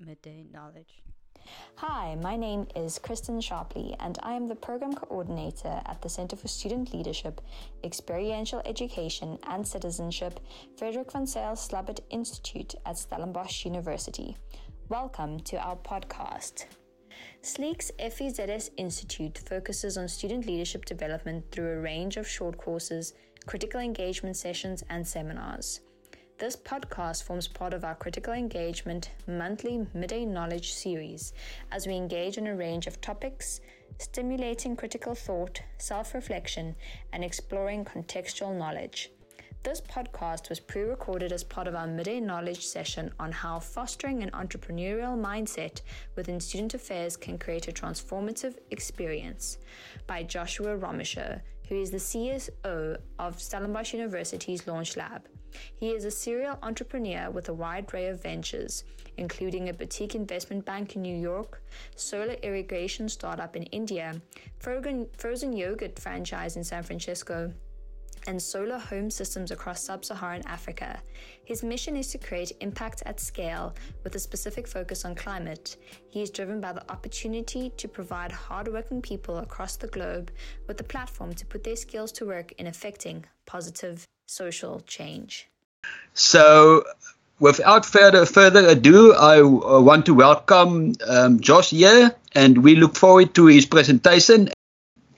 midday knowledge. Hi, my name is Kristen Sharpley, and I am the Program Coordinator at the Center for Student Leadership, Experiential Education and Citizenship, Frederik van Zyl Slabbert Institute at Stellenbosch University. Welcome to our podcast. SLEEC's FVZS Institute focuses on student leadership development through a range of short courses, critical engagement sessions, and seminars. This podcast forms part of our Critical Engagement monthly midday knowledge series as we engage in a range of topics, stimulating critical thought, self reflection, and exploring contextual knowledge. This podcast was pre recorded as part of our midday knowledge session on how fostering an entrepreneurial mindset within student affairs can create a transformative experience by Joshua Romisher, who is the CSO of Stellenbosch University's Launch Lab. He is a serial entrepreneur with a wide array of ventures, including a boutique investment bank in New York, solar irrigation startup in India, frozen yogurt franchise in San Francisco, and solar home systems across sub Saharan Africa. His mission is to create impact at scale with a specific focus on climate. He is driven by the opportunity to provide hardworking people across the globe with a platform to put their skills to work in affecting positive social change. So, without further further ado, I uh, want to welcome um, Josh here, and we look forward to his presentation.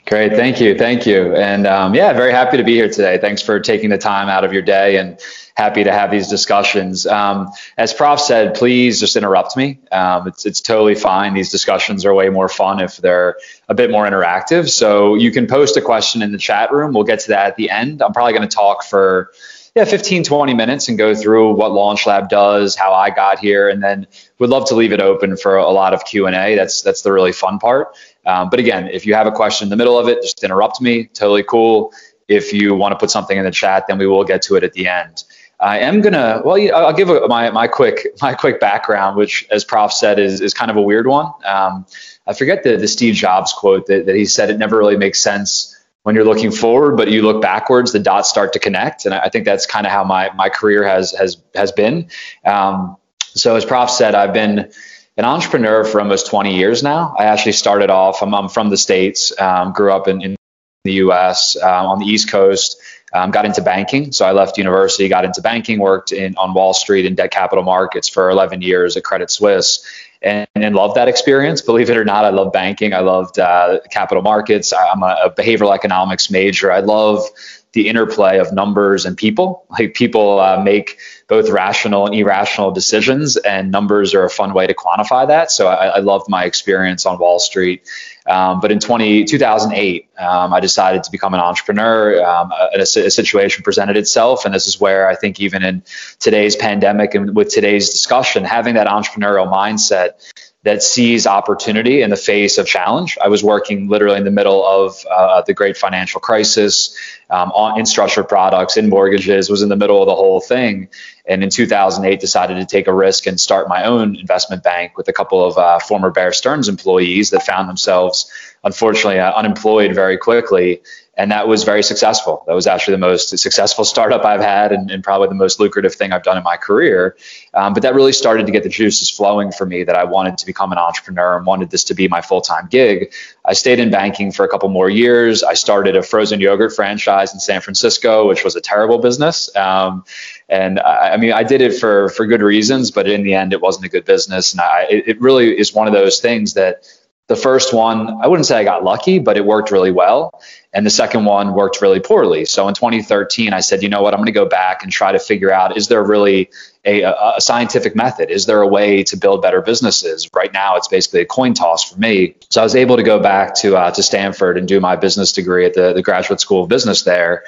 Great, thank you, thank you, and um, yeah, very happy to be here today. Thanks for taking the time out of your day, and happy to have these discussions. Um, as Prof said, please just interrupt me. Um, it's it's totally fine. These discussions are way more fun if they're a bit more interactive. So you can post a question in the chat room. We'll get to that at the end. I'm probably going to talk for yeah 15 20 minutes and go through what launch lab does how i got here and then would love to leave it open for a lot of q&a that's that's the really fun part um, but again, if you have a question in the middle of it, just interrupt me. Totally cool. If you want to put something in the chat, then we will get to it at the end. I am gonna. Well, I'll give a, my my quick my quick background, which, as Prof said, is is kind of a weird one. Um, I forget the the Steve Jobs quote that, that he said. It never really makes sense when you're looking forward, but you look backwards, the dots start to connect, and I think that's kind of how my my career has has has been. Um, so, as Prof said, I've been an entrepreneur for almost 20 years now. I actually started off, I'm, I'm from the States, um, grew up in, in the US um, on the East Coast, um, got into banking. So I left university, got into banking, worked in on Wall Street in debt capital markets for 11 years at Credit Suisse. And, and loved that experience. Believe it or not, I love banking. I loved uh, capital markets. I'm a, a behavioral economics major. I love the interplay of numbers and people. Like people uh, make both rational and irrational decisions, and numbers are a fun way to quantify that. So I, I loved my experience on Wall Street. Um, but in 20, 2008, um, I decided to become an entrepreneur. Um, a, a, situation presented itself, and this is where I think even in today's pandemic and with today's discussion, having that entrepreneurial mindset that sees opportunity in the face of challenge. I was working literally in the middle of uh, the great financial crisis um, on, in structured products, in mortgages, was in the middle of the whole thing. And in 2008, decided to take a risk and start my own investment bank with a couple of uh, former Bear Stearns employees that found themselves, unfortunately, uh, unemployed very quickly and that was very successful. That was actually the most successful startup I've had, and, and probably the most lucrative thing I've done in my career. Um, but that really started to get the juices flowing for me that I wanted to become an entrepreneur and wanted this to be my full time gig. I stayed in banking for a couple more years. I started a frozen yogurt franchise in San Francisco, which was a terrible business. Um, and I, I, mean, I did it for for good reasons, but in the end, it wasn't a good business. And I, it, really is one of those things that the first one, I wouldn't say I got lucky, but it worked really well. And the second one worked really poorly. So in 2013, I said, you know what, I'm going to go back and try to figure out is there really a, a, scientific method? Is there a way to build better businesses? Right now, it's basically a coin toss for me. So I was able to go back to uh, to Stanford and do my business degree at the, the Graduate School of Business there,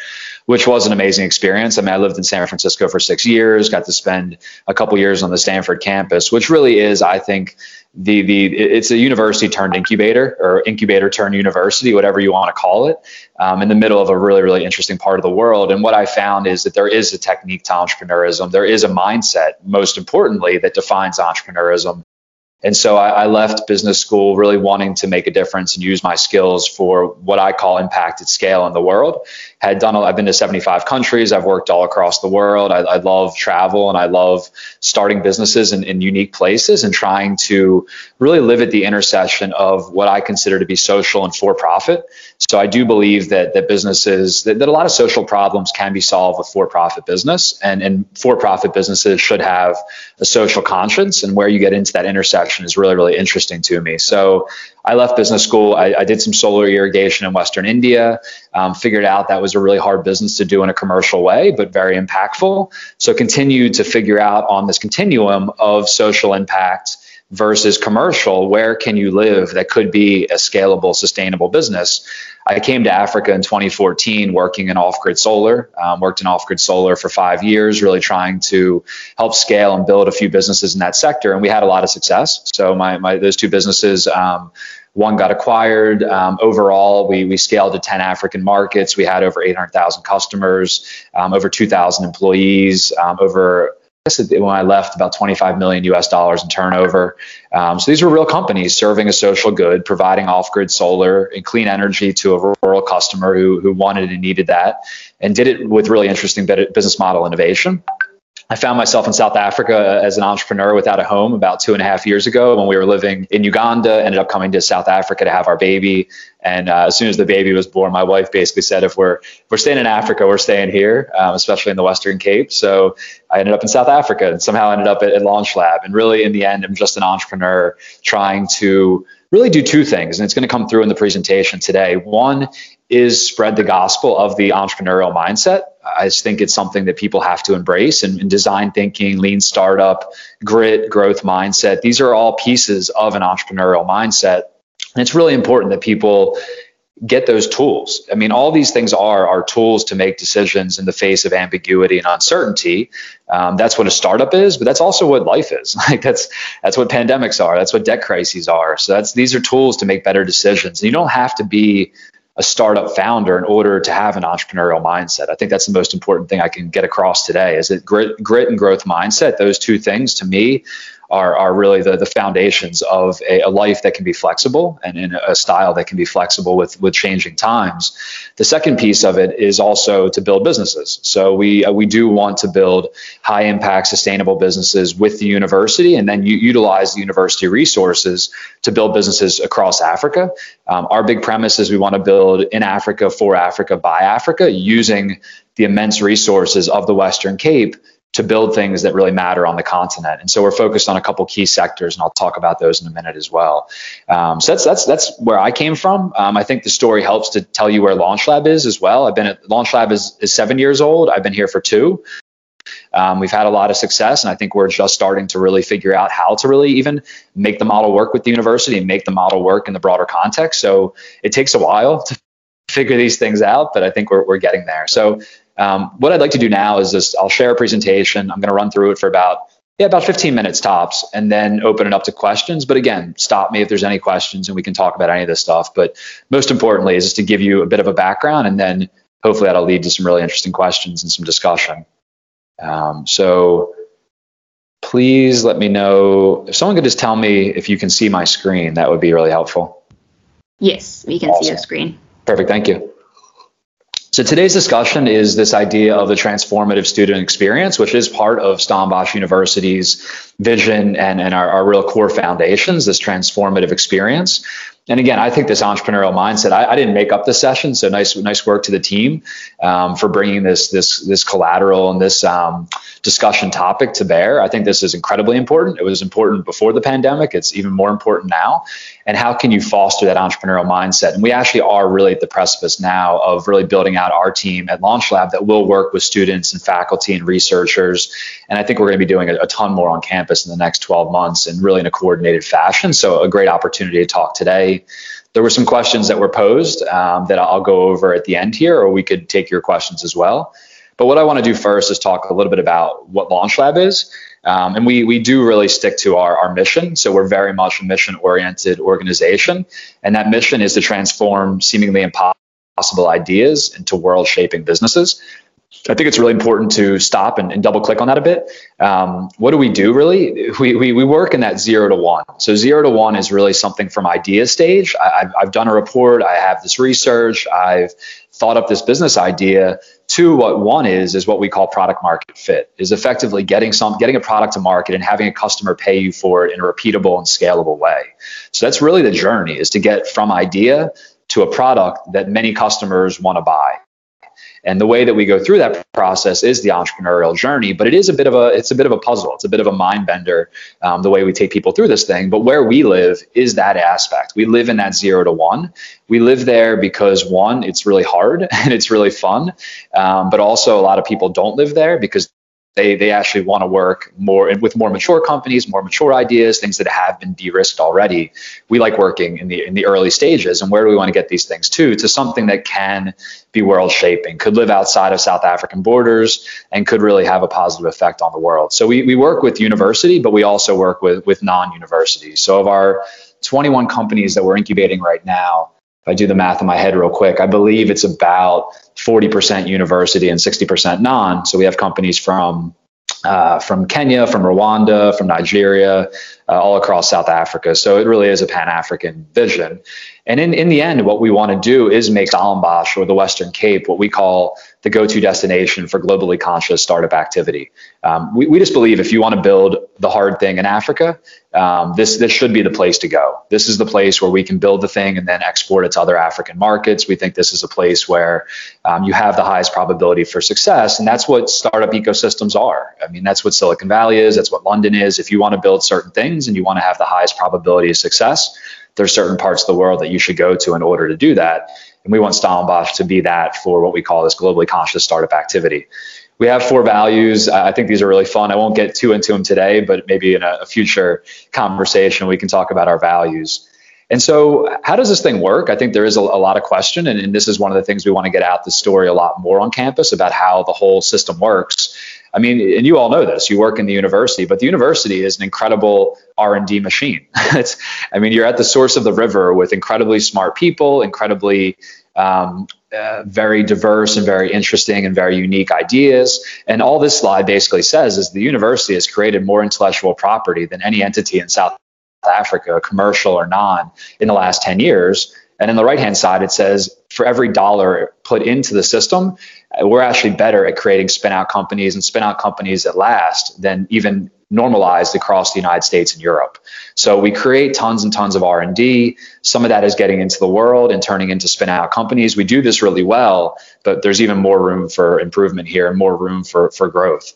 which was an amazing experience. I mean, I lived in San Francisco for six years, got to spend a couple years on the Stanford campus, which really is, I think, the the it's a university turned incubator or incubator turned university, whatever you want to call it, um, in the middle of a really really interesting part of the world. And what I found is that there is a technique to entrepreneurism. There is a mindset, most importantly, that defines entrepreneurism. And so I, I, left business school really wanting to make a difference and use my skills for what I call impact at scale in the world. Had done, I've been to 75 countries. I've worked all across the world. I, I love travel and I love starting businesses in, in unique places and trying to really live at the intersection of what I consider to be social and for profit. So I do believe that that businesses that, that a lot of social problems can be solved with for-profit business, and and for-profit businesses should have a social conscience. And where you get into that intersection is really really interesting to me. So I left business school. I, I did some solar irrigation in Western India. Um, figured out that was a really hard business to do in a commercial way, but very impactful. So continue to figure out on this continuum of social impact versus commercial, where can you live that could be a scalable, sustainable business? I came to Africa in 2014 working in off grid solar, um, worked in off grid solar for five years, really trying to help scale and build a few businesses in that sector. And we had a lot of success. So, my, my those two businesses, um, one got acquired. Um, overall, we, we scaled to 10 African markets. We had over 800,000 customers, um, over 2,000 employees, um, over when I left, about 25 million US dollars in turnover. Um, so these were real companies serving a social good, providing off-grid solar and clean energy to a rural customer who, who wanted and needed that, and did it with really interesting business model innovation. I found myself in South Africa as an entrepreneur without a home about two and a half years ago when we were living in Uganda. Ended up coming to South Africa to have our baby. And uh, as soon as the baby was born, my wife basically said, if we're if we're staying in Africa, we're staying here, um, especially in the Western Cape. So I ended up in South Africa and somehow ended up at, at Launch Lab. And really, in the end, I'm just an entrepreneur trying to really do two things. And it's going to come through in the presentation today. One is spread the gospel of the entrepreneurial mindset. I just think it's something that people have to embrace and, and, design thinking, lean startup, grit, growth mindset. These are all pieces of an entrepreneurial mindset. And it's really important that people get those tools. I mean, all these things are are tools to make decisions in the face of ambiguity and uncertainty. Um, that's what a startup is, but that's also what life is. Like that's that's what pandemics are. That's what debt crises are. So that's these are tools to make better decisions. And you don't have to be a startup founder in order to have an entrepreneurial mindset. I think that's the most important thing I can get across today is that grit, grit and growth mindset, those two things to me are, are really the, the foundations of a, a life that can be flexible and in a style that can be flexible with, with changing times. The second piece of it is also to build businesses. So we, uh, we do want to build high impact, sustainable businesses with the university and then you utilize the university resources to build businesses across Africa. Um, our big premise is we want to build in Africa, for Africa, by Africa, using the immense resources of the Western Cape to build things that really matter on the continent. And so we're focused on a couple key sectors, and I'll talk about those in a minute as well. Um, so that's that's that's where I came from. Um, I think the story helps to tell you where Launch Lab is as well. I've been at Launch Lab is, is seven years old. I've been here for two. Um, we've had a lot of success, and I think we're just starting to really figure out how to really even make the model work with the university and make the model work in the broader context. So it takes a while to figure these things out, but I think we're, we're getting there. So um, what I'd like to do now is just I'll share a presentation. I'm going to run through it for about yeah about 15 minutes tops, and then open it up to questions. But again, stop me if there's any questions, and we can talk about any of this stuff. But most importantly is just to give you a bit of a background, and then hopefully that'll lead to some really interesting questions and some discussion. Um, so please let me know if someone could just tell me if you can see my screen. That would be really helpful. Yes, we can awesome. see your screen. Perfect. Thank you. So today's discussion is this idea of the transformative student experience, which is part of Stellenbosch University's vision and, and our, our real core foundations, this transformative experience. And again, I think this entrepreneurial mindset. I, I, didn't make up the session, so nice, nice work to the team um, for bringing this this this collateral and this um, discussion topic to bear. I think this is incredibly important. It was important before the pandemic. It's even more important now. And how can you foster that entrepreneurial mindset? And we actually are really at the precipice now of really building out our team at Launch Lab that will work with students and faculty and researchers. And I think we're going to be doing a, a ton more on campus in the next 12 months and really in a coordinated fashion. So a great opportunity to talk today there were some questions that were posed um, that I'll go over at the end here, or we could take your questions as well. But what I want to do first is talk a little bit about what Launch Lab is. Um, and we, we do really stick to our, our mission. So we're very much a mission oriented organization. And that mission is to transform seemingly impossible ideas into world shaping businesses. I think it's really important to stop and, and double click on that a bit. Um, what do we do really? We, we, we work in that zero to one. So zero to one is really something from idea stage. I, have I've done a report. I have this research. I've thought up this business idea to what one is is what we call product market fit is effectively getting some getting a product to market and having a customer pay you for it in a repeatable and scalable way so that's really the journey is to get from idea to a product that many customers want to buy and the way that we go through that process is the entrepreneurial journey, but it is a bit of a it's a bit of a puzzle. It's a bit of a mind bender um, the way we take people through this thing. But where we live is that aspect. We live in that zero to one. We live there because one, it's really hard and it's really fun, um, but also a lot of people don't live there because they they actually want to work more with more mature companies, more mature ideas, things that have been de-risked already. We like working in the in the early stages, and where do we want to get these things to? To something that can be world shaping, could live outside of South African borders, and could really have a positive effect on the world. So we we work with university, but we also work with with non-universities. So of our 21 companies that we're incubating right now, I do the math in my head real quick, I believe it's about 40% university and 60% non. So we have companies from uh, from Kenya, from Rwanda, from Nigeria, uh, all across South Africa. So it really is a Pan African vision. And in, in the end, what we want to do is make Stellenbosch or the Western Cape what we call the go to destination for globally conscious startup activity. Um, we, we just believe if you want to build the hard thing in Africa, um, this, this should be the place to go. This is the place where we can build the thing and then export it to other African markets. We think this is a place where um, you have the highest probability for success. And that's what startup ecosystems are. I mean, that's what Silicon Valley is, that's what London is. If you want to build certain things and you want to have the highest probability of success, there's certain parts of the world that you should go to in order to do that. And we want Stellenbosch to be that for what we call this globally conscious startup activity. We have four values. I think these are really fun. I won't get too into them today, but maybe in a, a future conversation, we can talk about our values. And so, how does this thing work? I think there is a, a lot of question, and, and, this is one of the things we want to get out the story a lot more on campus about how the whole system works. I mean, and you all know this. You work in the university, but the university is an incredible R&D machine. it's, I mean, you're at the source of the river with incredibly smart people, incredibly um, uh, very diverse and very interesting and very unique ideas. And all this slide basically says is the university has created more intellectual property than any entity in South Africa, commercial or non, in the last 10 years. And in the right hand side, it says for every dollar put into the system, we're actually better at creating spin out companies and spin out companies that last than even normalized across the United States and Europe. So we create tons and tons of R&D. Some of that is getting into the world and turning into spin out companies. We do this really well, but there's even more room for improvement here and more room for, for growth.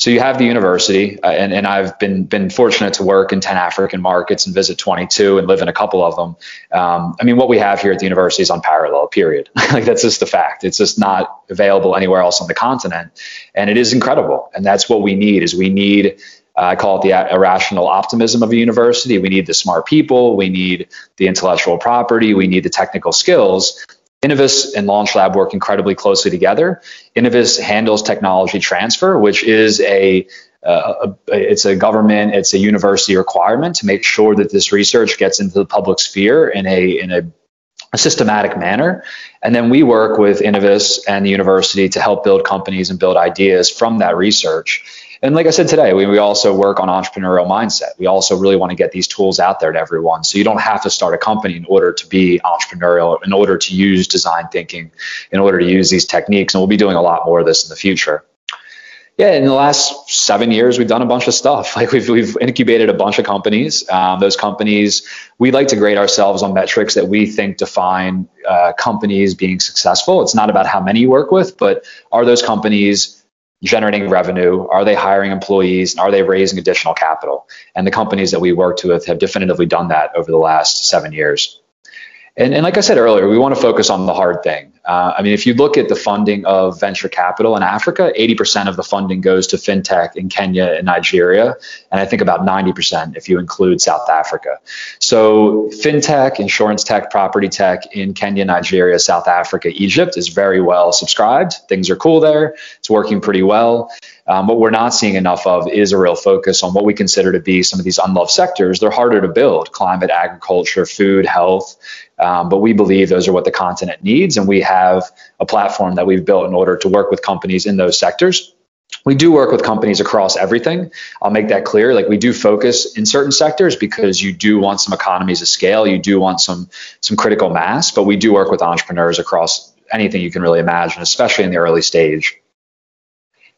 So you have the university, uh, and, and I've been been fortunate to work in 10 African markets and visit 22 and live in a couple of them. Um, I mean, what we have here at the university is unparalleled, period. like that's just the fact. It's just not available anywhere else on the continent. And it is incredible. And that's what we need is we need I call it the irrational optimism of a university. We need the smart people. We need the intellectual property. We need the technical skills. Innovus and Launch Lab work incredibly closely together. Innovus handles technology transfer, which is a, uh, a, it's a government, it's a university requirement to make sure that this research gets into the public sphere in a in a, a systematic manner. And then we work with Innovus and the university to help build companies and build ideas from that research. And like I said today, we, we also work on entrepreneurial mindset. We also really want to get these tools out there to everyone. So you don't have to start a company in order to be entrepreneurial, in order to use design thinking, in order to use these techniques. And we'll be doing a lot more of this in the future. Yeah, in the last seven years, we've done a bunch of stuff. Like we've we've incubated a bunch of companies. Um, those companies, we like to grade ourselves on metrics that we think define uh, companies being successful. It's not about how many you work with, but are those companies generating revenue? Are they hiring employees? And are they raising additional capital? And the companies that we worked with have definitively done that over the last seven years. And, and like I said earlier, we want to focus on the hard thing. Uh, I mean, if you look at the funding of venture capital in Africa, 80% of the funding goes to fintech in Kenya and Nigeria, and I think about 90% if you include South Africa. So, fintech, insurance tech, property tech in Kenya, Nigeria, South Africa, Egypt is very well subscribed. Things are cool there. It's working pretty well. Um, what we're not seeing enough of is a real focus on what we consider to be some of these unloved sectors. They're harder to build climate, agriculture, food, health. Um, but we believe those are what the continent needs. And we have a platform that we've built in order to work with companies in those sectors. We do work with companies across everything. I'll make that clear. Like we do focus in certain sectors because you do want some economies of scale. You do want some some critical mass, but we do work with entrepreneurs across anything you can really imagine, especially in the early stage.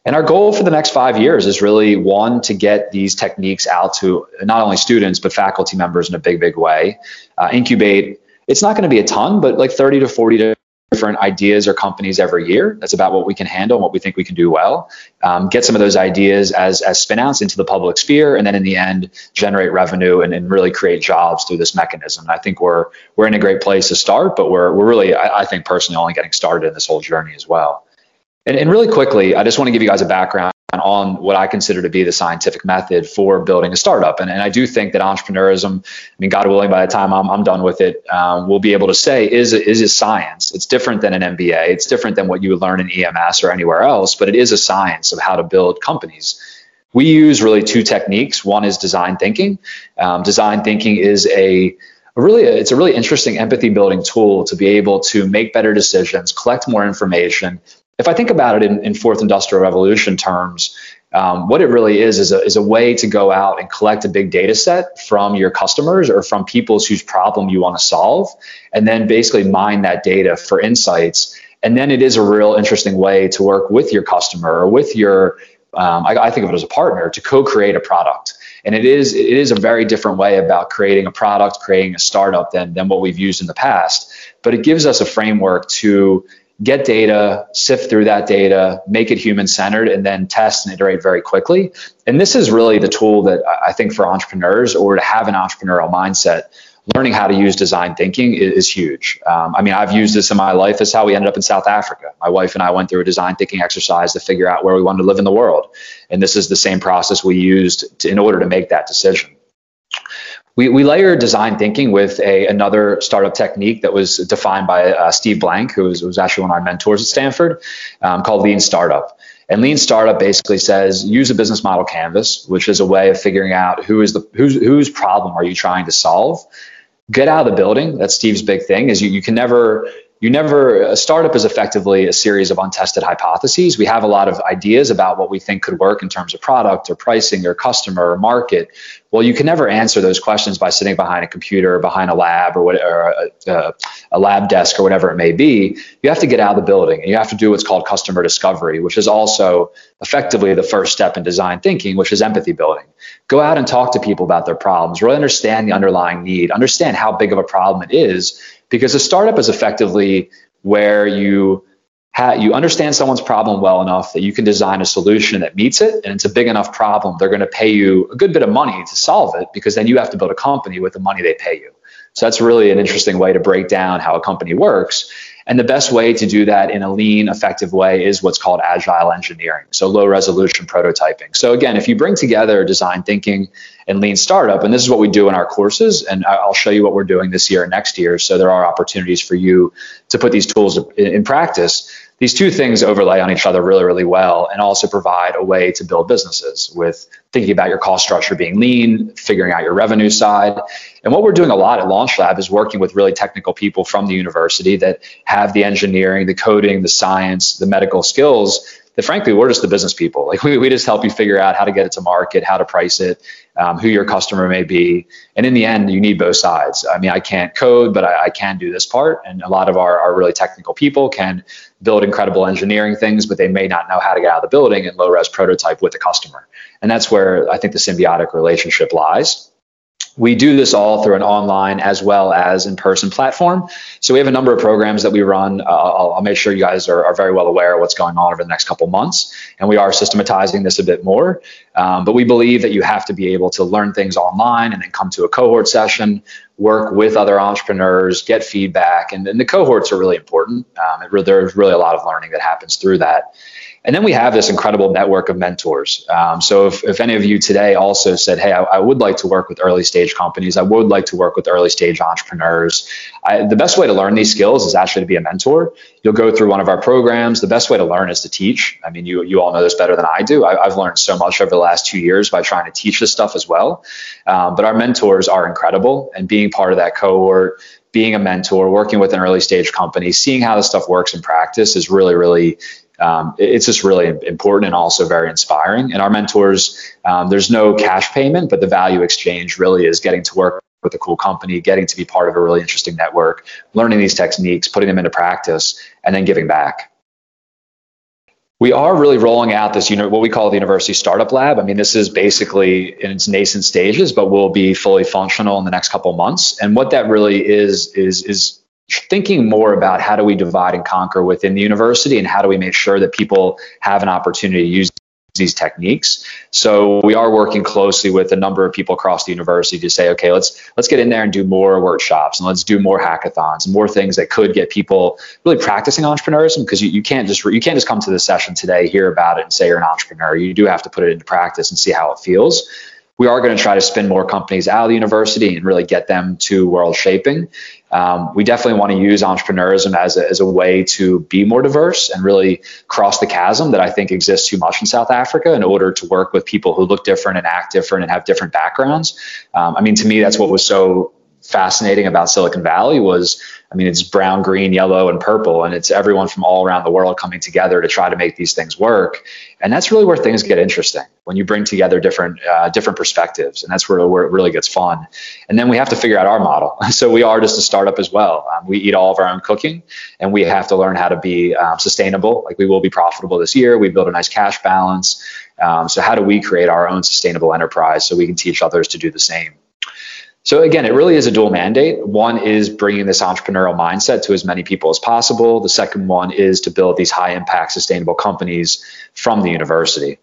And our goal for the next five years is really one to get these techniques out to not only students but faculty members in a big, big way. Uh, incubate. It's not going to be a ton, but like 30 to 40 different ideas or companies every year. That's about what we can handle and what we think we can do well. Um, get some of those ideas as as spinouts into the public sphere, and then in the end, generate revenue and, and really create jobs through this mechanism. I think we're we're in a great place to start, but we're we're really I, I think personally only getting started in this whole journey as well. And, and really quickly, I just want to give you guys a background on what I consider to be the scientific method for building a startup. And, and I do think that entrepreneurism, I mean, God willing, by the time I'm, I'm done with it, um, we'll be able to say is is a science. It's different than an MBA. It's different than what you learn in EMS or anywhere else, but it is a science of how to build companies. We use really two techniques. One is design thinking. Um, design thinking is a really it's a really interesting empathy building tool to be able to make better decisions collect more information if I think about it in, in fourth industrial revolution terms, um, what it really is is a, is a way to go out and collect a big data set from your customers or from people whose problem you want to solve, and then basically mine that data for insights. And then it is a real interesting way to work with your customer or with your, um, I, I think of it as a partner to co-create a product. And it is it is a very different way about creating a product, creating a startup than than what we've used in the past. But it gives us a framework to get data, sift through that data, make it human centered, and then test and iterate very quickly. And this is really the tool that I think for entrepreneurs or to have an entrepreneurial mindset, learning how to use design thinking is, huge. Um, I mean, I've used this in my life. Is how we ended up in South Africa. My wife and I went through a design thinking exercise to figure out where we wanted to live in the world. And this is the same process we used to, in order to make that decision. We, we layer design thinking with a, another startup technique that was defined by uh, Steve Blank, who was, was actually one of our mentors at Stanford, um, called Lean Startup. And Lean Startup basically says use a business model canvas, which is a way of figuring out who is the whose whose problem are you trying to solve. Get out of the building. That's Steve's big thing. Is you, you can never you never a startup is effectively a series of untested hypotheses we have a lot of ideas about what we think could work in terms of product or pricing or customer or market well you can never answer those questions by sitting behind a computer or behind a lab or, what, or a, a, lab desk or whatever it may be. You have to get out of the building and you have to do what's called customer discovery which is also effectively the first step in design thinking which is empathy building. Go out and talk to people about their problems really understand the underlying need understand how big of a problem it is because a startup is effectively where you ha- you understand someone's problem well enough that you can design a solution that meets it and it's a big enough problem they're going to pay you a good bit of money to solve it because then you have to build a company with the money they pay you so that's really an interesting way to break down how a company works and the best way to do that in a lean, effective way is what's called agile engineering. So low resolution prototyping. So again, if you bring together design thinking and lean startup, and this is what we do in our courses, and I'll show you what we're doing this year and next year. So there are opportunities for you to put these tools in practice these two things overlay on each other really, really well and also provide a way to build businesses with thinking about your cost structure being lean, figuring out your revenue side. And what we're doing a lot at Launch Lab is working with really technical people from the university that have the engineering, the coding, the science, the medical skills that frankly we're just the business people. Like we, we just help you figure out how to get it to market how to price it um, who your customer may be. And in the end you need both sides. I mean i can't code but i, I can do this part. And a lot of our, our really technical people can build incredible engineering things but they may not know how to get out of the building and low res prototype with the customer. And that's where i think the symbiotic relationship lies we do this all through an online as well as in person platform. So we have a number of programs that we run. Uh, I'll, I'll, make sure you guys are, are, very well aware of what's going on over the next couple months. And we are systematizing this a bit more. Um, but we believe that you have to be able to learn things online and then come to a cohort session, work with other entrepreneurs, get feedback. And, and the cohorts are really important. Um, it, there's really a lot of learning that happens through that. And then we have this incredible network of mentors. Um, so if, if any of you today also said, hey, I, I, would like to work with early stage companies, I would like to work with early stage entrepreneurs, I, the best way to learn these skills is actually to be a mentor. You'll go through one of our programs. The best way to learn is to teach. I mean, you, you all know this better than I do. I, have learned so much over the last two years by trying to teach this stuff as well. Um, but our mentors are incredible and being part of that cohort, being a mentor, working with an early stage company, seeing how this stuff works in practice is really, really um, it's just really important and also very inspiring. And our mentors, um, there's no cash payment, but the value exchange really is getting to work with a cool company, getting to be part of a really interesting network, learning these techniques, putting them into practice, and then giving back we are really rolling out this, you know, what we call the University Startup Lab. I mean, this is basically in its nascent stages, but will be fully functional in the next couple months. And what that really is is is thinking more about how do we divide and conquer within the university and how do we make sure that people have an opportunity to use these techniques. So we are working closely with a number of people across the university to say, okay, let's let's get in there and do more workshops and let's do more hackathons more things that could get people really practicing entrepreneurship because you, you can't just you can't just come to the session today, hear about it, and say you're an entrepreneur. You do have to put it into practice and see how it feels we are going to try to spin more companies out of the university and really get them to world shaping. Um, we definitely want to use entrepreneurship as a, as a way to be more diverse and really cross the chasm that I think exists too much in South Africa in order to work with people who look different and act different and have different backgrounds. Um, I mean, to me, that's what was so fascinating about Silicon Valley was, I mean, it's brown, green, yellow, and purple, and it's everyone from all around the world coming together to try to make these things work. And that's really where things get interesting when you bring together different uh, different perspectives, and that's where, where it really gets fun. And then we have to figure out our model. So we are just a startup as well. Um, we eat all of our own cooking, and we have to learn how to be um, sustainable. Like we will be profitable this year. We build a nice cash balance. Um, so how do we create our own sustainable enterprise so we can teach others to do the same? So again, it really is a dual mandate. One is bringing this entrepreneurial mindset to as many people as possible. The second one is to build these high impact sustainable companies from the university.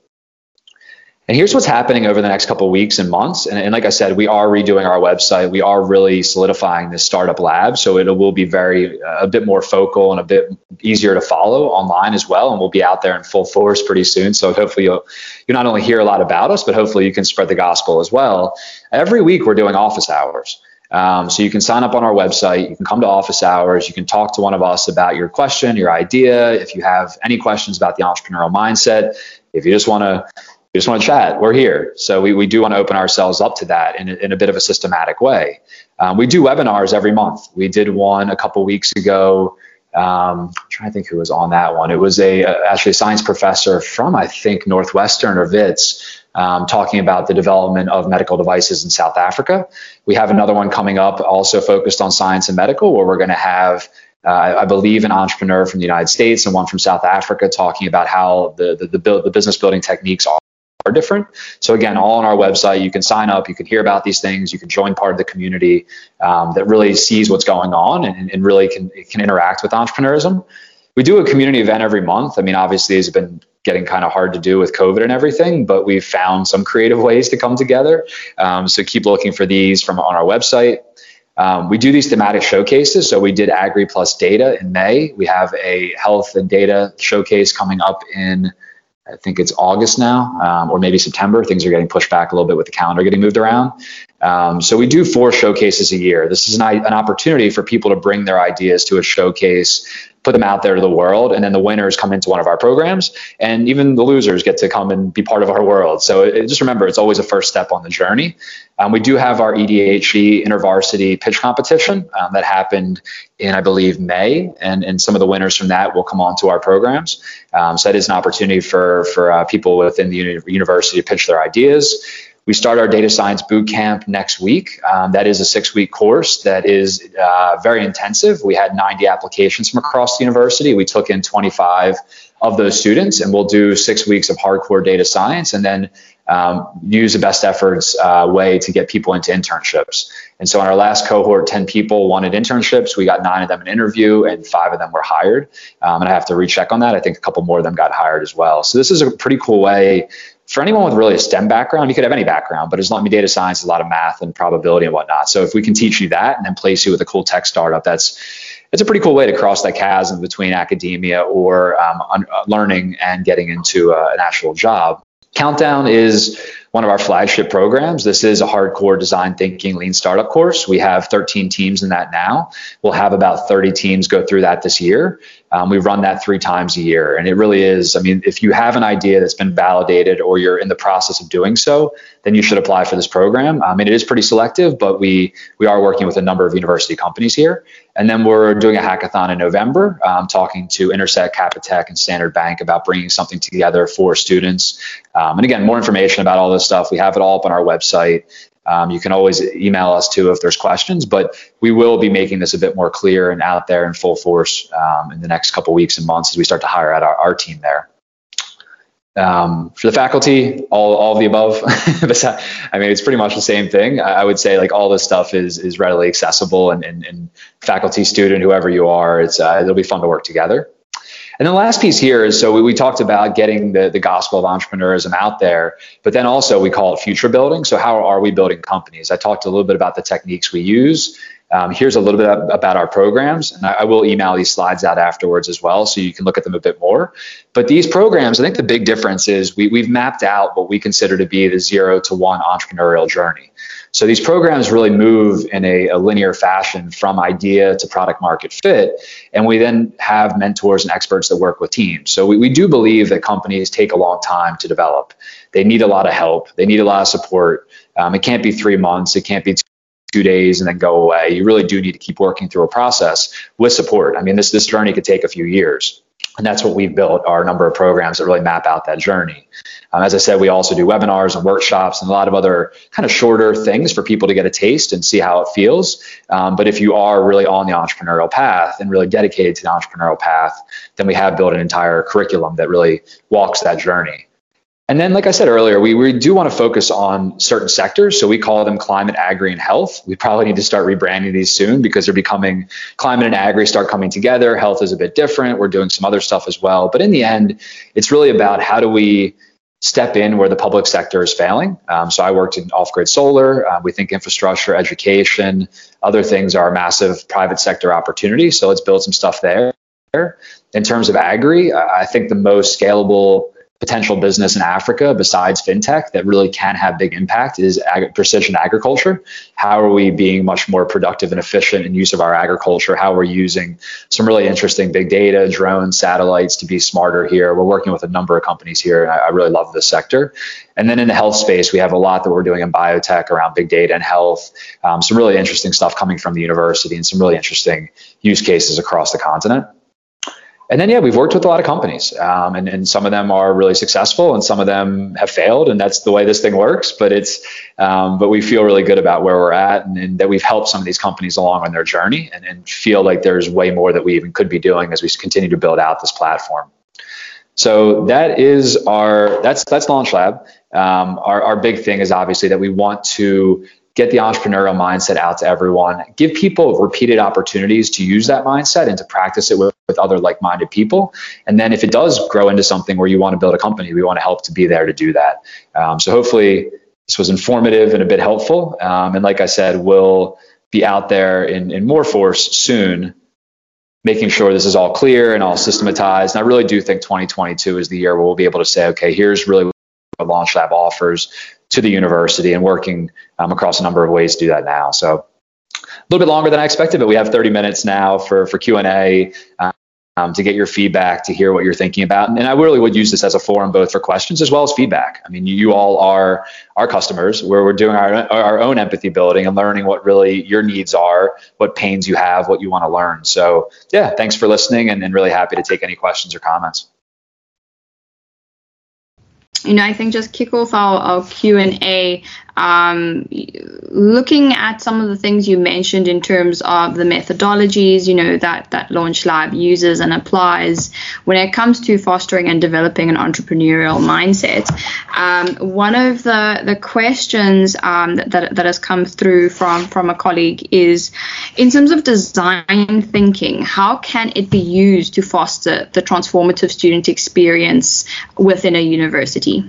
And here's what's happening over the next couple of weeks and months. And, and, like I said, we are redoing our website. We are really solidifying this startup lab. So it will be very, uh, a bit more focal and a bit easier to follow online as well. And we'll be out there in full force pretty soon. So hopefully you'll, you not only hear a lot about us, but hopefully you can spread the gospel as well. Every week we're doing office hours. Um, so you can sign up on our website. You can come to office hours. You can talk to one of us about your question, your idea. If you have any questions about the entrepreneurial mindset, if you just want to just want to chat. We're here. So we, we do want to open ourselves up to that in, in a bit of a systematic way. Um, we do webinars every month. We did one a couple weeks ago. Um, I'm trying to think who was on that one. It was a, a actually a science professor from I think Northwestern or Wits um, talking about the development of medical devices in South Africa. We have another one coming up also focused on science and medical where we're going to have uh, I believe an entrepreneur from the United States and one from South Africa talking about how the the, the, build, the business building techniques are are different. So again, all on our website, you can sign up, you can hear about these things, you can join part of the community um, that really sees what's going on and, and really can can interact with entrepreneurism. We do a community event every month. I mean, obviously, it's been getting kind of hard to do with COVID and everything, but we've found some creative ways to come together. Um, so keep looking for these from on our website. Um, we do these thematic showcases. So we did Agri Plus Data in May. We have a health and data showcase coming up in I think it's August now, um, or maybe September. Things are getting pushed back a little bit with the calendar getting moved around. Um, so we do four showcases a year. This is an, an opportunity for people to bring their ideas to a showcase put them out there to the world, and then the winners come into one of our programs, and even the losers get to come and be part of our world. So it, just remember, it's always a first step on the journey. Um, we do have our EDHE InterVarsity pitch competition um, that happened in, I believe, May, and, and some of the winners from that will come on to our programs. Um, so that is an opportunity for for uh, people within the uni- university to pitch their ideas. We start our data science boot camp next week. Um, that is a six week course that is uh, very intensive. We had 90 applications from across the university. We took in 25 of those students, and we'll do six weeks of hardcore data science and then um, use the best efforts uh, way to get people into internships. And so, in our last cohort, 10 people wanted internships. We got nine of them an interview, and five of them were hired. Um, and I have to recheck on that. I think a couple more of them got hired as well. So, this is a pretty cool way for anyone with really a STEM background, you could have any background, but as data science a lot of math and probability and whatnot. So if we can teach you that and then place you with a cool tech startup, that's it's a pretty cool way to cross that chasm between academia or um, un- uh, learning and getting into uh, an actual job. Countdown is one of our flagship programs. This is a hardcore design thinking lean startup course. We have 13 teams in that now. We'll have about 30 teams go through that this year. Um, we run that three times a year. And it really is, I mean, if you have an idea that's been validated or you're in the process of doing so, then you should apply for this program. I mean, it is pretty selective, but we, we are working with a number of university companies here. And then we're doing a hackathon in November, um, talking to Intersect, Capitec, and Standard Bank about bringing something together for students. Um, and again, more information about all this stuff, we have it all up on our website. Um, you can always email us too if there's questions, but we will be making this a bit more clear and out there in full force um, in the next couple weeks and months as we start to hire out our, our team there. Um, for the faculty, all, all of the above. I mean, it's pretty much the same thing. I, would say like all this stuff is is readily accessible, and, and, and faculty, student, whoever you are, it's uh, it'll be fun to work together. And the last piece here is so we, we talked about getting the, the gospel of entrepreneurism out there, but then also we call it future building. So, how are we building companies? I talked a little bit about the techniques we use. Um, here's a little bit about our programs, and I, I, will email these slides out afterwards as well, so you can look at them a bit more. But these programs, I think the big difference is we, we've mapped out what we consider to be the zero to one entrepreneurial journey. So these programs really move in a, a, linear fashion from idea to product market fit. And we then have mentors and experts that work with teams. So we, we do believe that companies take a long time to develop. They need a lot of help, they need a lot of support. Um, it can't be three months, it can't be two days and then go away. You really do need to keep working through a process with support. I mean, this, this journey could take a few years. And that's what we've built our number of programs that really map out that journey. Um, as I said, we also do webinars and workshops and a lot of other kind of shorter things for people to get a taste and see how it feels. Um, but if you are really on the entrepreneurial path and really dedicated to the entrepreneurial path, then we have built an entire curriculum that really walks that journey. And then, like I said earlier, we, we do want to focus on certain sectors. So we call them climate, agri, and health. We probably need to start rebranding these soon because they're becoming climate and agri start coming together. Health is a bit different. We're doing some other stuff as well. But in the end, it's really about how do we step in where the public sector is failing. Um, so I worked in off-grid solar. Uh, we think infrastructure, education, other things are massive private sector opportunities. So let's build some stuff there. In terms of agri, I think the most scalable potential business in Africa besides fintech that really can have big impact is ag- precision agriculture. How are we being much more productive and efficient in use of our agriculture? How we're using some really interesting big data, drones, satellites to be smarter here. We're working with a number of companies here, and I, I really love this sector. And then in the health space, we have a lot that we're doing in biotech around big data and health. Um, some really interesting stuff coming from the university and some really interesting use cases across the continent and then yeah we've worked with a lot of companies um, and, and some of them are really successful and some of them have failed and that's the way this thing works. But it's um, but we feel really good about where we're at and, and, that we've helped some of these companies along on their journey and, and feel like there's way more that we even could be doing as we continue to build out this platform. So that is our that's that's launch lab. Um, our, our big thing is obviously that we want to get the entrepreneurial mindset out to everyone, give people repeated opportunities to use that mindset and to practice it with, with other like minded people. And then if it does grow into something where you want to build a company, we want to help to be there to do that. Um, so hopefully this was informative and a bit helpful. Um, and like I said, we'll be out there in, in more force soon making sure this is all clear and all systematized. And I really do think 2022 is the year where we'll be able to say, okay, here's really what Launch Lab offers to the university and working um, across a number of ways to do that now. So a little bit longer than I expected, but we have 30 minutes now for, for Q&A. Um, to get your feedback, to hear what you're thinking about. And, and, I really would use this as a forum both for questions as well as feedback. I mean, you, all are our customers where we're doing our, our own empathy building and learning what really your needs are, what pains you have, what you want to learn. So, yeah, thanks for listening and, and really happy to take any questions or comments you know, I think just kick off our, our Q&A um, looking at some of the things you mentioned in terms of the methodologies, you know, that, that Launch Lab uses and applies when it comes to fostering and developing an entrepreneurial mindset. Um, one of the, the questions um, that, that, that, has come through from, from a colleague is in terms of design thinking, how can it be used to foster the transformative student experience within a university?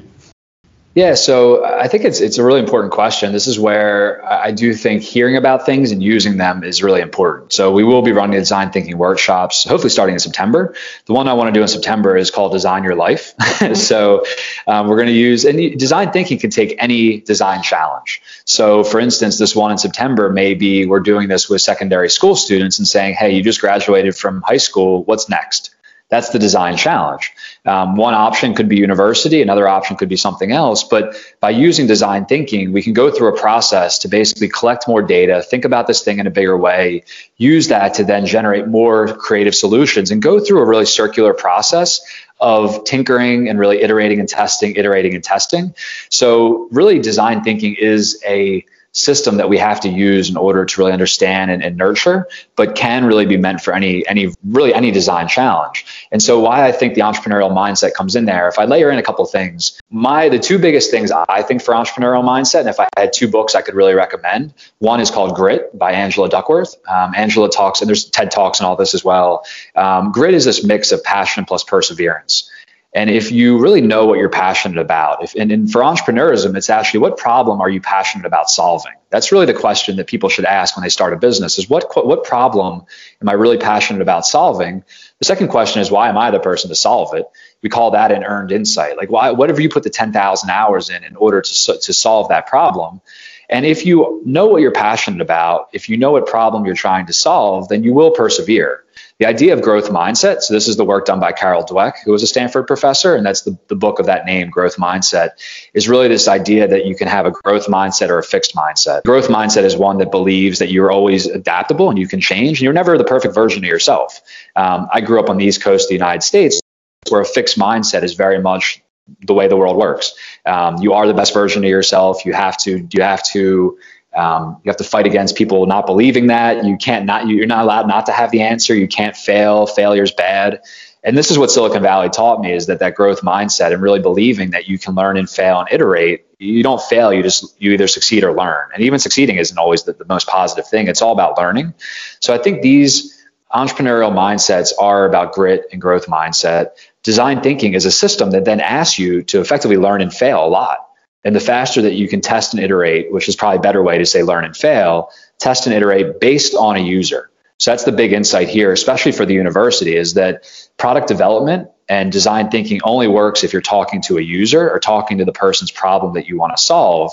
Yeah, so I think it's it's a really important question. This is where I do think hearing about things and using them is really important. So we will be running design thinking workshops, hopefully starting in September. The one I want to do in September is called Design Your Life. so um, we're going to use and design thinking can take any design challenge. So for instance, this one in September maybe we're doing this with secondary school students and saying, hey, you just graduated from high school. What's next? That's the design challenge. Um, one option could be university, another option could be something else. But by using design thinking, we can go through a process to basically collect more data, think about this thing in a bigger way, use that to then generate more creative solutions, and go through a really circular process of tinkering and really iterating and testing, iterating and testing. So, really, design thinking is a system that we have to use in order to really understand and, and, nurture, but can really be meant for any any really any design challenge. And so why I think the entrepreneurial mindset comes in there. If I layer in a couple things, my the two biggest things I think for entrepreneurial mindset, and if I had two books I could really recommend, one is called Grit by Angela Duckworth. Um, Angela talks, and there's TED talks and all this as well. Um, grit is this mix of passion plus perseverance. And if you really know what you're passionate about, if, and, and for entrepreneurism, it's actually what problem are you passionate about solving? That's really the question that people should ask when they start a business is what, what problem am I really passionate about solving? The second question is why am I the person to solve it? We call that an earned insight. Like why, what have you put the 10,000 hours in in order to, to solve that problem? And if you know what you're passionate about, if you know what problem you're trying to solve, then you will persevere. The idea of growth mindset, so this is the work done by Carol Dweck, who was a Stanford professor, and that's the, the book of that name, Growth Mindset, is really this idea that you can have a growth mindset or a fixed mindset. Growth mindset is one that believes that you're always adaptable and you can change, and you're never the perfect version of yourself. Um, I grew up on the East Coast of the United States, where a fixed mindset is very much the way the world works. Um, you are the best version of yourself. You have to you have to um, you have to fight against people not believing that. You can't not you're not allowed not to have the answer. You can't fail. Failure's bad. And this is what Silicon Valley taught me is that that growth mindset and really believing that you can learn and fail and iterate. You don't fail. You just you either succeed or learn. And even succeeding isn't always the, the most positive thing. It's all about learning. So I think these entrepreneurial mindsets are about grit and growth mindset. Design thinking is a system that then asks you to effectively learn and fail a lot. And the faster that you can test and iterate, which is probably a better way to say learn and fail, test and iterate based on a user. So that's the big insight here, especially for the university, is that product development and design thinking only works if you're talking to a user or talking to the person's problem that you want to solve.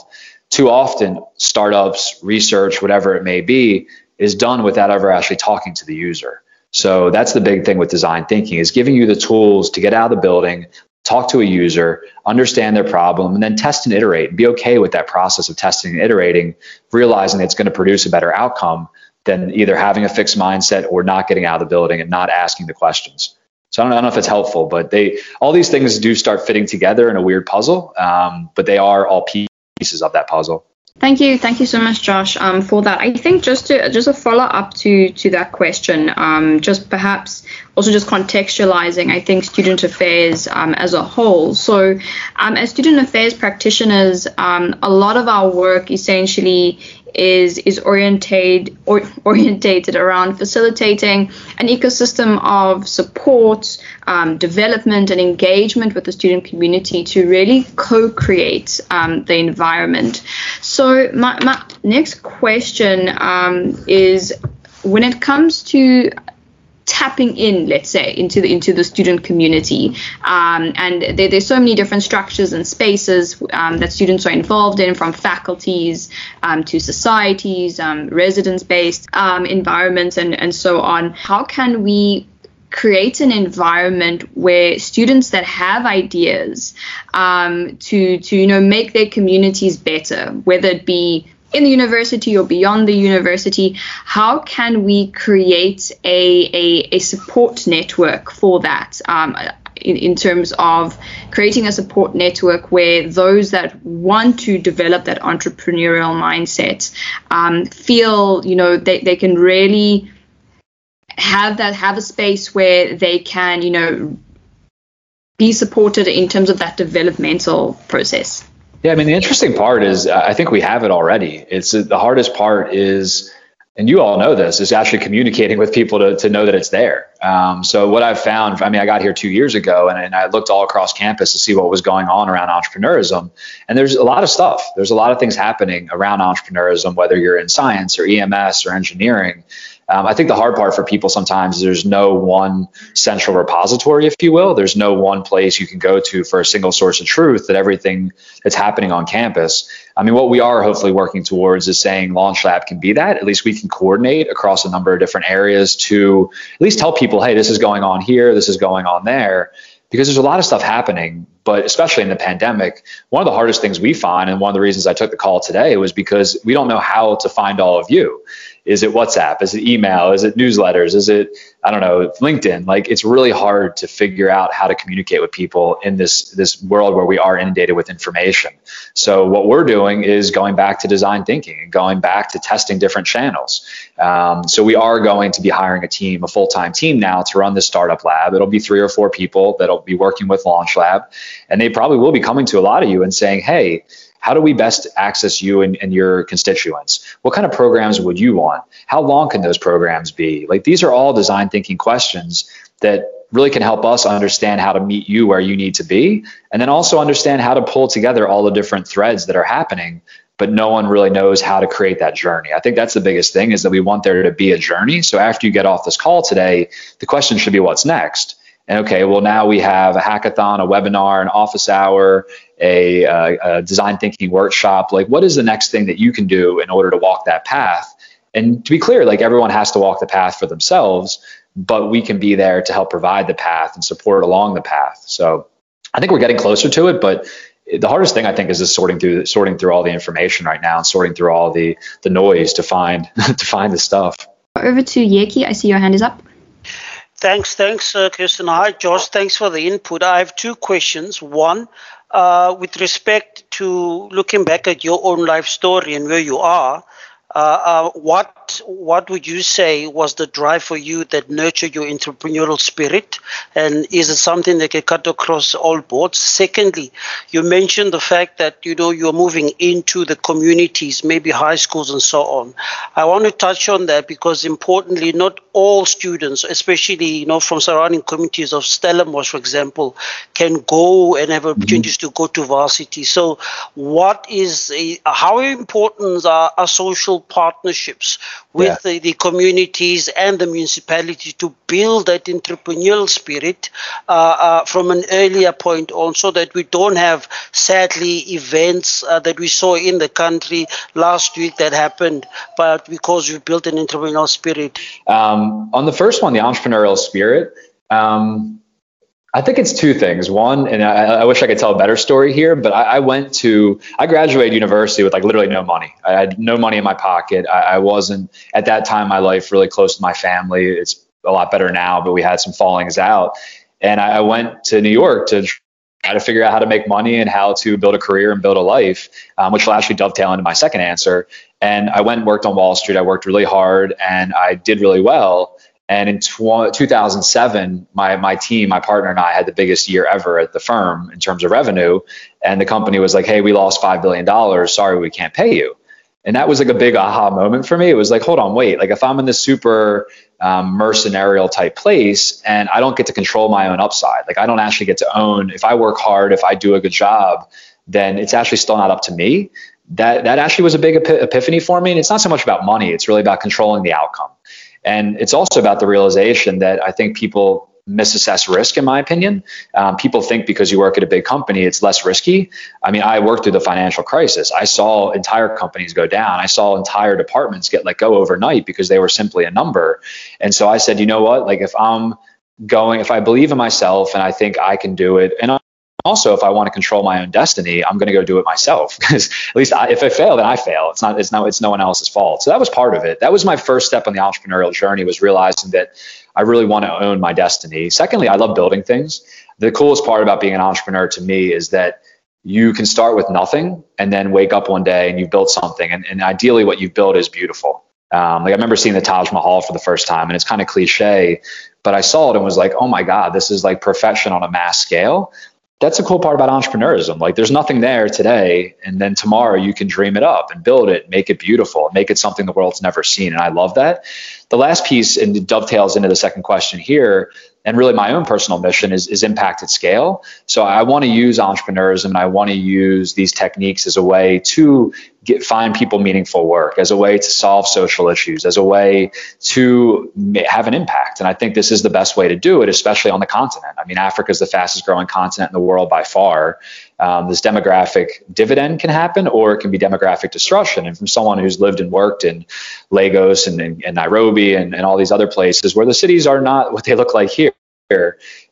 Too often, startups, research, whatever it may be, is done without ever actually talking to the user. So that's the big thing with design thinking is giving you the tools to get out of the building, talk to a user, understand their problem, and then test and iterate. Be okay with that process of testing and iterating, realizing it's going to produce a better outcome than either having a fixed mindset or not getting out of the building and not asking the questions. So I don't, I don't know if it's helpful, but they all these things do start fitting together in a weird puzzle, um, but they are all pieces of that puzzle. Thank you, thank you so much, Josh, um, for that. I think just to just a follow up to to that question, um, just perhaps also just contextualizing. I think student affairs um, as a whole. So, um, as student affairs practitioners, um, a lot of our work essentially is is oriented or, orientated around facilitating an ecosystem of support, um, development, and engagement with the student community to really co-create um, the environment. So my, my next question um, is when it comes to tapping in, let's say, into the into the student community. Um, and there, there's so many different structures and spaces um, that students are involved in, from faculties um, to societies, um, residence-based um, environments, and and so on. How can we create an environment where students that have ideas um, to to you know make their communities better, whether it be in the university or beyond the university, how can we create a, a, a support network for that? Um, in, in, terms of creating a support network where those that want to develop that entrepreneurial mindset um, feel, you know, they, they can really have that, have a space where they can, you know, be supported in terms of that developmental process. Yeah, I mean, the interesting part is I think we have it already. It's the hardest part is, and you all know this, is actually communicating with people to, to know that it's there. Um, so what I've found, I mean, I got here two years ago and, and I looked all across campus to see what was going on around entrepreneurism. And there's a lot of stuff. There's a lot of things happening around entrepreneurism, whether you're in science or EMS or engineering. Um, I think the hard part for people sometimes is there's no one central repository, if you will. There's no one place you can go to for a single source of truth that everything that's happening on campus. I mean, what we are hopefully working towards is saying Launch Lab can be that. At least we can coordinate across a number of different areas to at least tell people, hey, this is going on here, this is going on there because there's a lot of stuff happening but especially in the pandemic one of the hardest things we find and one of the reasons i took the call today was because we don't know how to find all of you Is it WhatsApp? Is it email? Is it newsletters? Is it, I don't know, LinkedIn? Like it's really hard to figure out how to communicate with people in this, this world where we are inundated with information. So what we're doing is going back to design thinking and going back to testing different channels. Um, so we are going to be hiring a team, a full-time team now to run this startup lab. It'll be three or four people that'll be working with Launch Lab, and they probably will be coming to a lot of you and saying, hey, how do we best access you and, and, your constituents? What kind of programs would you want? How long can those programs be? Like these are all design thinking questions that really can help us understand how to meet you where you need to be, and then also understand how to pull together all the different threads that are happening. But no one really knows how to create that journey. I think that's the biggest thing is that we want there to be a journey. So after you get off this call today, the question should be what's next? And okay, well, now we have a hackathon, a webinar, an office hour, a, uh, a, design thinking workshop. Like, what is the next thing that you can do in order to walk that path? And to be clear, like everyone has to walk the path for themselves, but we can be there to help provide the path and support along the path. So I think we're getting closer to it, but the hardest thing I think is just sorting through sorting through all the information right now and sorting through all the the noise to find to find the stuff. Over to Yeki. I see your hand is up. Thanks, thanks, uh, Kirsten. Hi, Josh. Thanks for the input. I have two questions. One, uh, with respect to looking back at your own life story and where you are, uh, uh, what what would you say was the drive for you that nurtured your entrepreneurial spirit, and is it something that can cut across all boards? Secondly, you mentioned the fact that you know you're moving into the communities, maybe high schools and so on. I want to touch on that because importantly, not all students, especially you know from surrounding communities of Stellenbosch, for example, can go and have mm-hmm. opportunities mm-hmm. to go to varsity. So, what is a, how important are, are social partnerships with yeah. the, the, communities and the municipality to build that entrepreneurial spirit uh, uh, from an earlier point on so that we don't have, sadly, events uh, that we saw in the country last week that happened, but because we built an entrepreneurial spirit. Um, on the first one, the entrepreneurial spirit, um, I think it's two things. One, and I, I, wish I could tell a better story here, but I, I, went to, I graduated university with like literally no money. I had no money in my pocket. I, I, wasn't at that time in my life really close to my family. It's a lot better now, but we had some fallings out. And I, went to New York to try to figure out how to make money and how to build a career and build a life, um, which will actually dovetail into my second answer. And I went and worked on Wall Street. I worked really hard and I did really well. And in tw- 2007, my, my team, my partner and I had the biggest year ever at the firm in terms of revenue. And the company was like, hey, we lost $5 billion. Sorry, we can't pay you. And that was like a big aha moment for me. It was like, hold on, wait. Like if I'm in this super um, mercenarial type place and I don't get to control my own upside, like I don't actually get to own, if I work hard, if I do a good job, then it's actually still not up to me. That, that actually was a big epiphany for me. And it's not so much about money, it's really about controlling the outcome. And it's also about the realization that I think people misassess risk, in my opinion. Um, people think because you work at a big company, it's less risky. I mean, I worked through the financial crisis. I saw entire companies go down. I saw entire departments get let go overnight because they were simply a number. And so I said, you know what? Like, if I'm going, if I believe in myself and I think I can do it, and also if i want to control my own destiny i'm going to go do it myself because at least I, if i fail then i fail. It's not it's no it's no one else's fault. So that was part of it. That was my first step on the entrepreneurial journey was realizing that i really want to own my destiny. Secondly i love building things. The coolest part about being an entrepreneur to me is that you can start with nothing and then wake up one day and you've built something and, and ideally what you've built is beautiful. Um, like I remember seeing the Taj Mahal for the first time, and it's kind of cliche, but I saw it and was like, oh my God, this is like perfection on a mass scale that's the cool part about entrepreneurship. Like there's nothing there today, and then tomorrow you can dream it up and build it, make it beautiful, make it something the world's never seen. And I love that. The last piece and dovetails into the second question here and really my own personal mission is, is impact at scale. So I want to use entrepreneurs and I want to use these techniques as a way to get find people meaningful work, as a way to solve social issues, as a way to have an impact. And I think this is the best way to do it, especially on the continent. I mean, Africa is the fastest growing continent in the world by far. Um, this demographic dividend can happen, or it can be demographic destruction. And from someone who's lived and worked in Lagos and, and, and Nairobi and, and all these other places where the cities are not what they look like here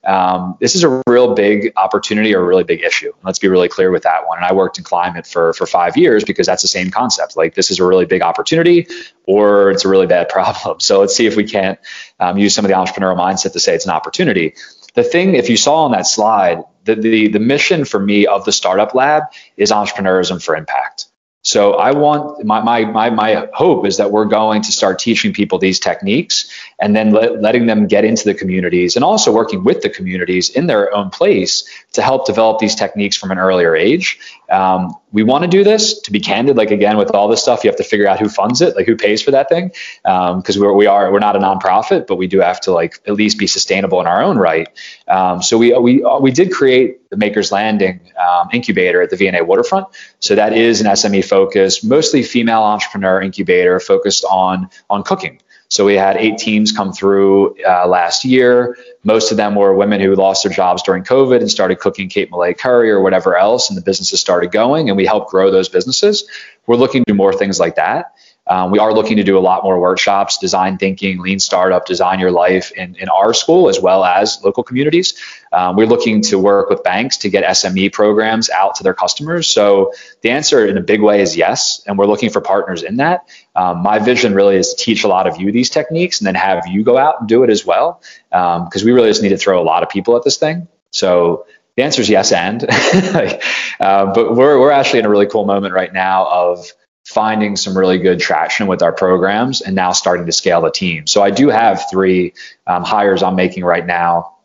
um, this is a real big opportunity or a really big issue. Let's be really clear with that one. And I worked in climate for for five years because that's the same concept. Like this is a really big opportunity, or it's a really bad problem. So let's see if we can't um, use some of the entrepreneurial mindset to say it's an opportunity. The thing, if you saw on that slide, the, the, the mission for me of the startup lab is entrepreneurism for impact. So I want my, my, my, my hope is that we're going to start teaching people these techniques and then let, letting them get into the communities and also working with the communities in their own place to help develop these techniques from an earlier age. Um, we want to do this to be candid. Like again, with all this stuff, you have to figure out who funds it, like who pays for that thing, because um, we're we are we're not a nonprofit, but we do have to like at least be sustainable in our own right. Um, so we we we did create the Makers Landing um, incubator at the V&A waterfront. So that is an SME focus, mostly female entrepreneur incubator focused on on cooking. So we had eight teams come through uh, last year. Most of them were women who lost their jobs during COVID and started cooking Cape Malay curry or whatever else, and the businesses started going, and we helped grow those businesses. We're looking to do more things like that. Um, we are looking to do a lot more workshops, design thinking, lean startup, design your life in, in our school as well as local communities. Um, we're looking to work with banks to get SME programs out to their customers. So the answer in a big way is yes, and we're looking for partners in that. Um, my vision really is to teach a lot of you these techniques and then have you go out and do it as well, because um, we really just need to throw a lot of people at this thing. So the answer is yes and. uh, but we're, we're actually in a really cool moment right now of finding some really good traction with our programs and now starting to scale the team. So I do have three um, hires I'm making right now.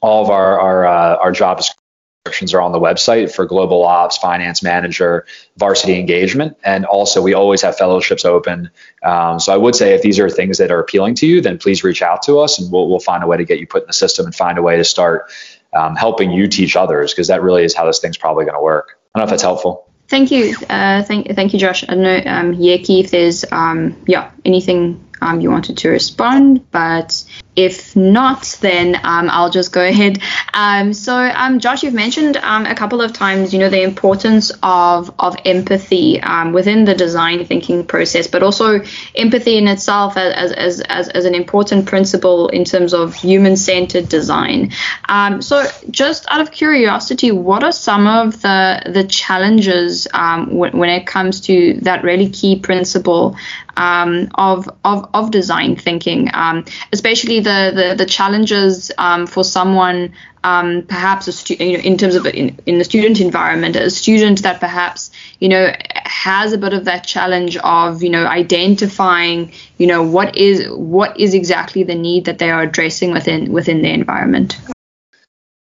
All of our our, uh, our job descriptions are on the website for global ops, finance manager, varsity engagement, and also we always have fellowships open. Um, so I would say if these are things that are appealing to you, then please reach out to us and we'll we'll find a way to get you put in the system and find a way to start um, helping you teach others because that really is how this thing's probably going to work. I don't know if that's helpful. Thank you. Uh, thank, thank you, Josh. I don't know, um, yeah, Keith, there's, um, yeah, anything um, you wanted to respond, but if not, then um, I'll just go ahead. Um, so, um, Josh, you've mentioned um, a couple of times, you know, the importance of of empathy um, within the design thinking process, but also empathy in itself as as as, as an important principle in terms of human centered design. Um, so, just out of curiosity, what are some of the the challenges when, when it comes to that really key principle of of of design thinking, especially the the the, challenges um, for someone um, perhaps a stu- you know in terms of in, in the student environment a student that perhaps you know has a bit of that challenge of you know identifying you know what is what is exactly the need that they are addressing within within the environment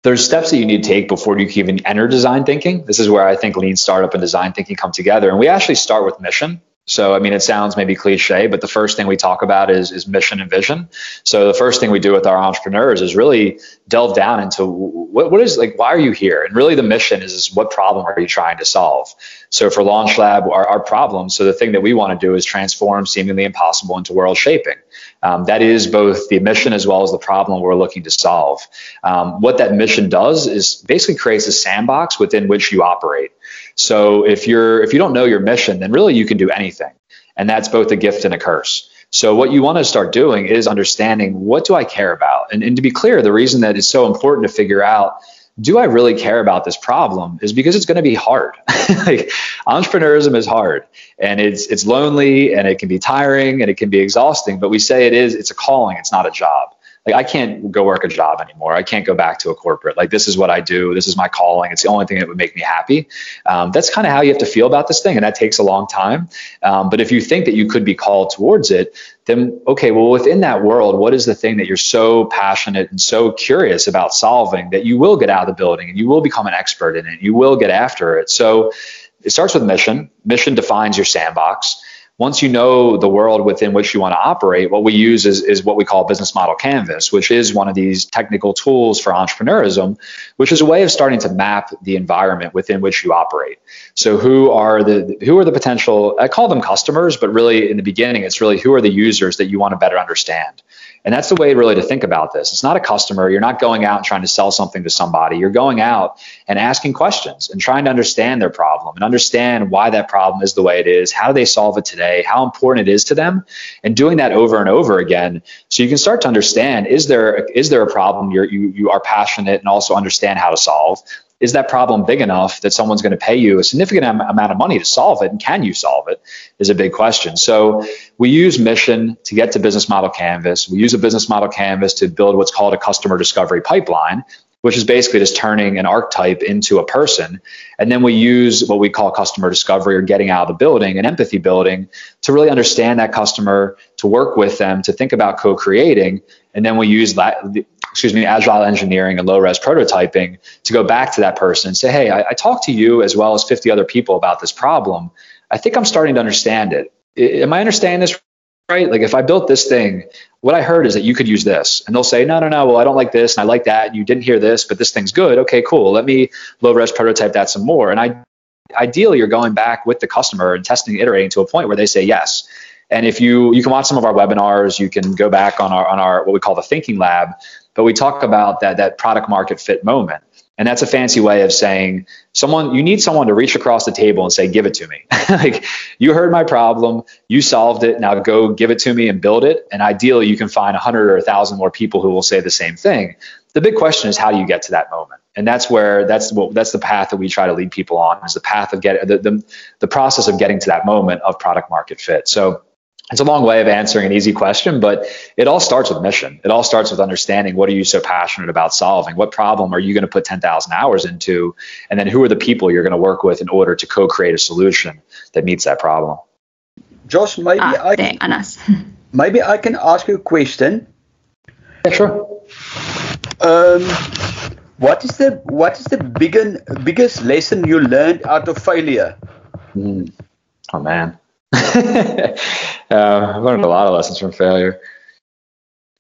there's steps that you need to take before you can even enter design thinking. This is where I think lean startup and design thinking come together. And we actually start with mission. So, I mean, it sounds maybe cliche, but the first thing we talk about is, is mission and vision. So, the first thing we do with our entrepreneurs is really delve down into what, what is like, why are you here? And really, the mission is, is what problem are you trying to solve? So, for Launch Lab, our, our problem, so the thing that we want to do is transform seemingly impossible into world shaping. Um, that is both the mission as well as the problem we're looking to solve. Um, what that mission does is basically creates a sandbox within which you operate. So if you're if you don't know your mission, then really you can do anything. And that's both a gift and a curse. So what you want to start doing is understanding what do I care about? And, and to be clear, the reason that it's so important to figure out do I really care about this problem is because it's going to be hard. like entrepreneurism is hard and it's it's lonely and it can be tiring and it can be exhausting, but we say it is it's a calling, it's not a job like I can't go work a job anymore. I can't go back to a corporate. Like this is what I do. This is my calling. It's the only thing that would make me happy. Um, that's kind of how you have to feel about this thing, and that takes a long time. Um, but if you think that you could be called towards it, then okay, well within that world, what is the thing that you're so passionate and so curious about solving that you will get out of the building and you will become an expert in it. You will get after it. So it starts with mission. Mission defines your sandbox once you know the world within which you want to operate, what we use is, is what we call business model canvas, which is one of these technical tools for entrepreneurism, which is a way of starting to map the environment within which you operate. So who are the who are the potential I call them customers, but really in the beginning it's really who are the users that you want to better understand. And that's the way really to think about this. It's not a customer. You're not going out and trying to sell something to somebody. You're going out and asking questions and trying to understand their problem and understand why that problem is the way it is. How do they solve it today? How important it is to them? And doing that over and over again so you can start to understand is there is there a problem you're, you you are passionate and also understand how to solve? is that problem big enough that someone's going to pay you a significant amount of money to solve it and can you solve it is a big question so we use mission to get to business model canvas we use a business model canvas to build what's called a customer discovery pipeline which is basically just turning an archetype into a person. And then we use what we call customer discovery or getting out of the building and empathy building to really understand that customer, to work with them, to think about co creating. And then we use that, excuse me, agile engineering and low res prototyping to go back to that person and say, hey, I, I talked to you as well as 50 other people about this problem. I think I'm starting to understand it. Am I understanding this right? Like if I built this thing, what I heard is that you could use this. And they'll say, no, no, no, well, I don't like this and I like that. And you didn't hear this, but this thing's good. Okay, cool. Let me low res prototype that some more. And I ideally you're going back with the customer and testing, iterating to a point where they say yes. And if you you can watch some of our webinars, you can go back on our on our what we call the thinking lab, but we talk about that that product market fit moment. And that's a fancy way of saying someone, you need someone to reach across the table and say, give it to me. like you heard my problem, you solved it. Now go give it to me and build it. And ideally you can find a hundred or a thousand more people who will say the same thing. The big question is how do you get to that moment? And that's where that's what that's the path that we try to lead people on is the path of getting the, the, the process of getting to that moment of product market fit. So it's a long way of answering an easy question, but it all starts with mission. It all starts with understanding what are you so passionate about solving? What problem are you going to put 10,000 hours into? And then who are the people you're going to work with in order to co create a solution that meets that problem? Josh, maybe, ah, I, can, maybe I can ask you a question. Yeah, sure. Um, what is the what is the big, biggest lesson you learned out of failure? Mm. Oh man. uh, I've learned a lot of lessons from failure.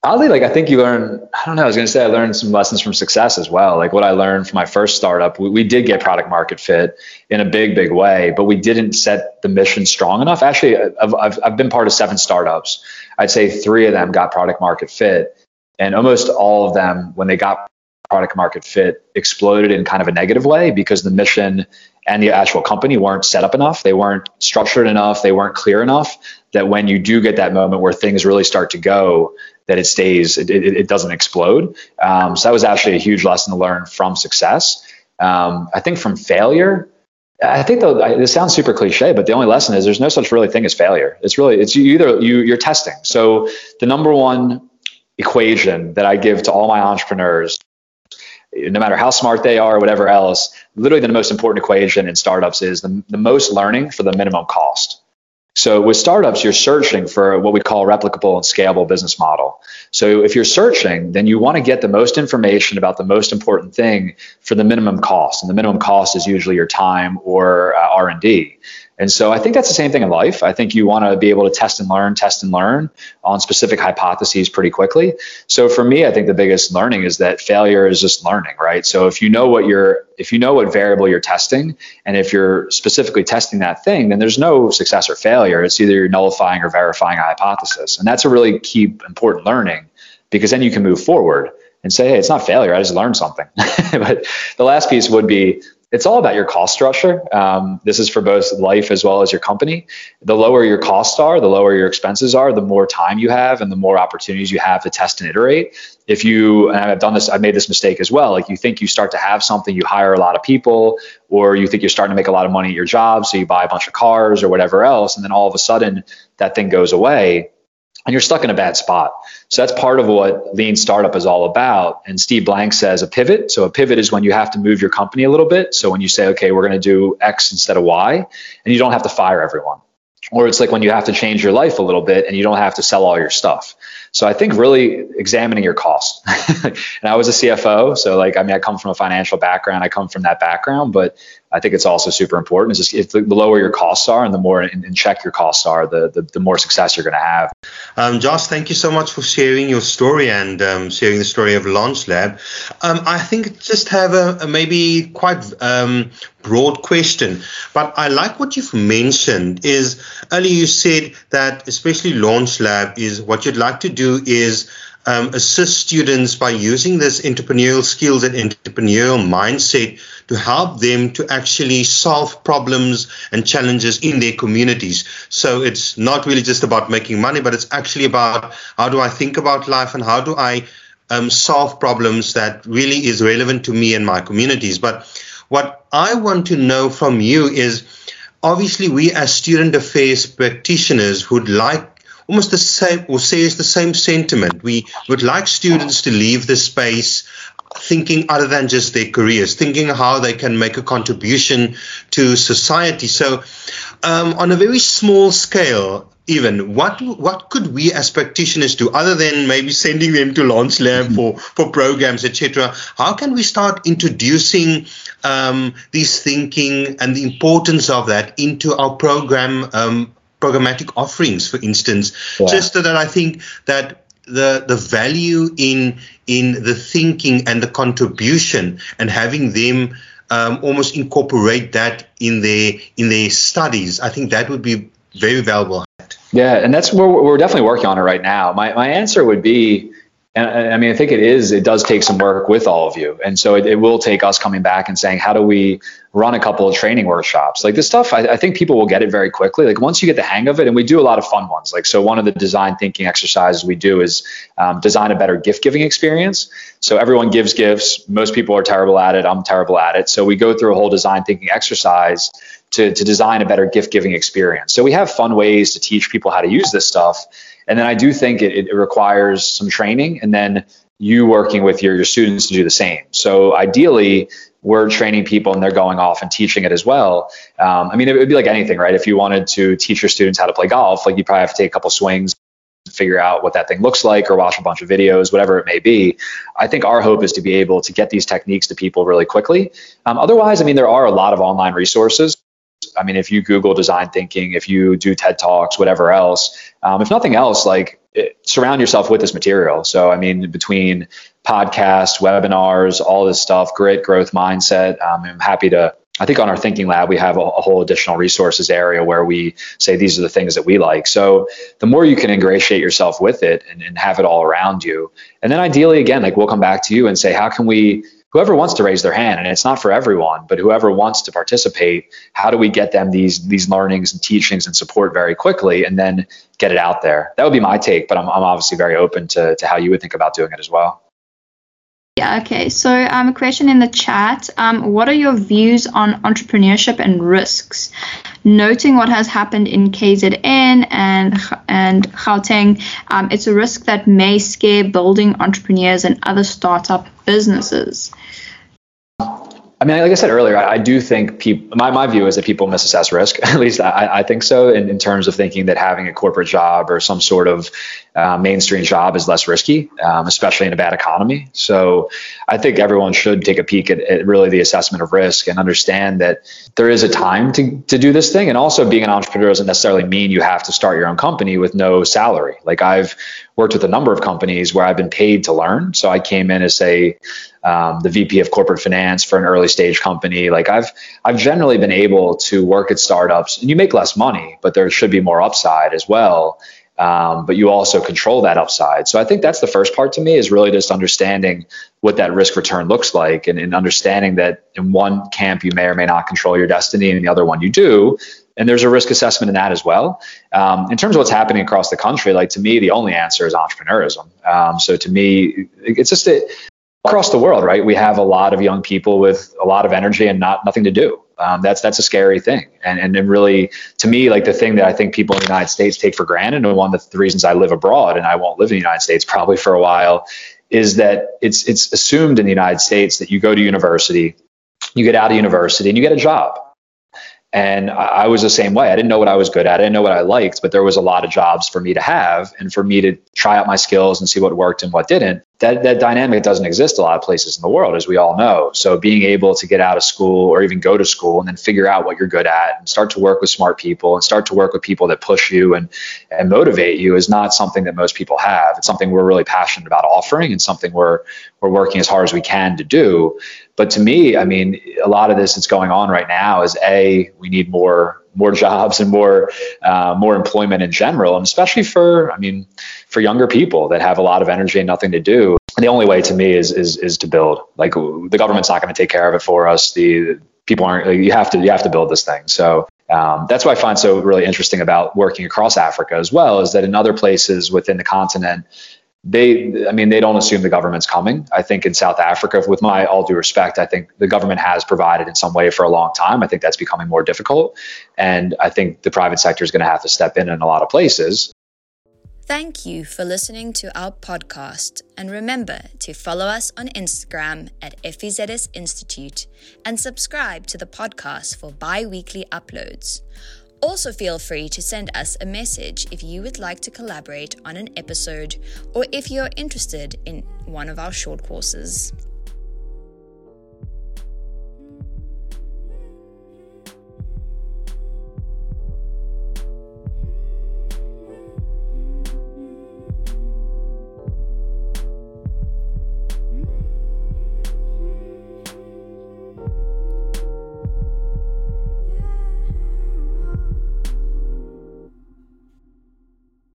Oddly, like I think you learn. I don't know. I was going to say I learned some lessons from success as well. Like what I learned from my first startup, we, we did get product market fit in a big, big way, but we didn't set the mission strong enough. Actually, I've, I've, I've been part of seven startups. I'd say three of them got product market fit, and almost all of them, when they got product market fit, exploded in kind of a negative way because the mission and the actual company weren't set up enough. They weren't structured enough. They weren't clear enough that when you do get that moment where things really start to go, that it stays, it, it, it doesn't explode. Um, so that was actually a huge lesson to learn from success. Um, I think from failure, I think though this sounds super cliche, but the only lesson is there's no such really thing as failure. It's really it's either you you're testing. So the number one equation that I give to all my entrepreneurs no matter how smart they are or whatever else, literally the most important equation in startups is the, the most learning for the minimum cost. So with startups, you're searching for what we call replicable and scalable business model. So if you're searching, then you want to get the most information about the most important thing for the minimum cost, and the minimum cost is usually your time or uh, R&D. And so I think that's the same thing in life. I think you want to be able to test and learn, test and learn on specific hypotheses pretty quickly. So for me, I think the biggest learning is that failure is just learning, right? So if you know what you're if you know what variable you're testing and if you're specifically testing that thing, then there's no success or failure. It's either you're nullifying or verifying a hypothesis. And that's a really key important learning because then you can move forward and say, hey, it's not failure. I just learned something. but the last piece would be it's all about your cost structure. Um, this is for both life as well as your company. The lower your costs are, the lower your expenses are, the more time you have and the more opportunities you have to test and iterate. If you, and I've done this, I've made this mistake as well. Like you think you start to have something, you hire a lot of people, or you think you're starting to make a lot of money at your job, so you buy a bunch of cars or whatever else, and then all of a sudden that thing goes away and you're stuck in a bad spot. So that's part of what lean startup is all about. And Steve Blank says a pivot. So a pivot is when you have to move your company a little bit. So when you say, okay, we're going to do X instead of Y, and you don't have to fire everyone. Or it's like when you have to change your life a little bit and you don't have to sell all your stuff. So I think really examining your cost. and I was a CFO, so like I mean I come from a financial background, I come from that background, but I think it's also super important. It's just if the, lower your costs are and the more in, in check your costs are, the, the, the more success you're going to have. Um, Josh, thank you so much for sharing your story and um, sharing the story of Launch Lab. Um, I think just have a, a maybe quite um, broad question, but I like what you've mentioned. Is earlier you said that especially Launch Lab is what you'd like to do is um, assist students by using this entrepreneurial skills and entrepreneurial mindset to help them to actually solve problems and challenges in their communities. So it's not really just about making money, but it's actually about how do I think about life and how do I um, solve problems that really is relevant to me and my communities. But what I want to know from you is obviously we as student affairs practitioners would like almost the same or says the same sentiment. We would like students to leave the space thinking other than just their careers, thinking how they can make a contribution to society. So, um, on a very small scale, even what what could we as practitioners do other than maybe sending them to launch lab for for programs etc how can we start introducing um, this thinking and the importance of that into our program um, programmatic offerings, for instance, yeah. just so that I think that the the value in in the thinking and the contribution and having them um, almost incorporate that in their in their studies, I think that would be very valuable. Yeah, and that's where we're definitely working on it right now. My my answer would be and I mean, I think it is, it does take some work with all of you. And so it, it, will take us coming back and saying, how do we run a couple of training workshops? Like this stuff, I, I, think people will get it very quickly. Like once you get the hang of it, and we do a lot of fun ones. Like, so one of the design thinking exercises we do is um, design a better gift giving experience. So everyone gives gifts. Most people are terrible at it. I'm terrible at it. So we go through a whole design thinking exercise to, to design a better gift giving experience. So we have fun ways to teach people how to use this stuff. And then I do think it, it requires some training and then you working with your, your students to do the same. So ideally, we're training people and they're going off and teaching it as well. Um, I mean, it would be like anything, right? If you wanted to teach your students how to play golf, like you probably have to take a couple swings, figure out what that thing looks like, or watch a bunch of videos, whatever it may be. I think our hope is to be able to get these techniques to people really quickly. Um, otherwise, I mean, there are a lot of online resources. I mean, if you Google design thinking, if you do TED Talks, whatever else, um, if nothing else, like it, surround yourself with this material. So, I mean, between podcasts, webinars, all this stuff, grit, growth mindset, um, I'm happy to. I think on our thinking lab, we have a, a, whole additional resources area where we say these are the things that we like. So the more you can ingratiate yourself with it and, and have it all around you. And then ideally, again, like we'll come back to you and say, how can we whoever wants to raise their hand and it's not for everyone but whoever wants to participate how do we get them these these learnings and teachings and support very quickly and then get it out there that would be my take but i'm, I'm obviously very open to, to how you would think about doing it as well yeah, okay. So, um, a question in the chat. Um, what are your views on entrepreneurship and risks? Noting what has happened in KZN and and Gauteng, um, it's a risk that may scare building entrepreneurs and other startup businesses. I mean, like I said earlier, I, I do think people, my, my view is that people misassess risk. At least I, I think so in, in terms of thinking that having a corporate job or some sort of uh, mainstream job is less risky, um, especially in a bad economy. So I think everyone should take a peek at, at, really the assessment of risk and understand that there is a time to, to do this thing. And also being an entrepreneur doesn't necessarily mean you have to start your own company with no salary. Like I've worked with a number of companies where I've been paid to learn. So I came in as a um, the VP of corporate finance for an early stage company. Like I've I've generally been able to work at startups, and you make less money, but there should be more upside as well. Um, but you also control that upside. So I think that's the first part to me is really just understanding what that risk return looks like, and, and understanding that in one camp you may or may not control your destiny, and the other one you do and there's a risk assessment in that as well. Um, in terms of what's happening across the country, like to me, the only answer is entrepreneurism. Um, so to me, it's just a, across the world, right? We have a lot of young people with a lot of energy and not nothing to do. Um, that's that's a scary thing, and and then really to me, like the thing that I think people in the United States take for granted, and one of the reasons I live abroad and I won't live in the United States probably for a while, is that it's it's assumed in the United States that you go to university, you get out of university, and you get a job. And I was the same way. I didn't know what I was good at. I didn't know what I liked, but there was a lot of jobs for me to have and for me to try out my skills and see what worked and what didn't that, that dynamic doesn't exist a lot of places in the world, as we all know. So being able to get out of school or even go to school and then figure out what you're good at and start to work with smart people and start to work with people that push you and, and motivate you is not something that most people have. It's something we're really passionate about offering and something we're, we're working as hard as we can to do. But to me, I mean, a lot of this that's going on right now is a, we need more more jobs and more uh, more employment in general, and especially for I mean for younger people that have a lot of energy and nothing to do. And the only way to me is is is to build. Like the government's not going to take care of it for us. The people aren't. You have to you have to build this thing. So um, that's what I find so really interesting about working across Africa as well is that in other places within the continent, they, I mean, they don't assume the government's coming. I think in South Africa, with my all due respect, I think the government has provided in some way for a long time. I think that's becoming more difficult. And I think the private sector is going to have to step in in a lot of places. Thank you for listening to our podcast. And remember to follow us on Instagram at FVZS Institute and subscribe to the podcast for bi weekly uploads. Also, feel free to send us a message if you would like to collaborate on an episode or if you're interested in one of our short courses.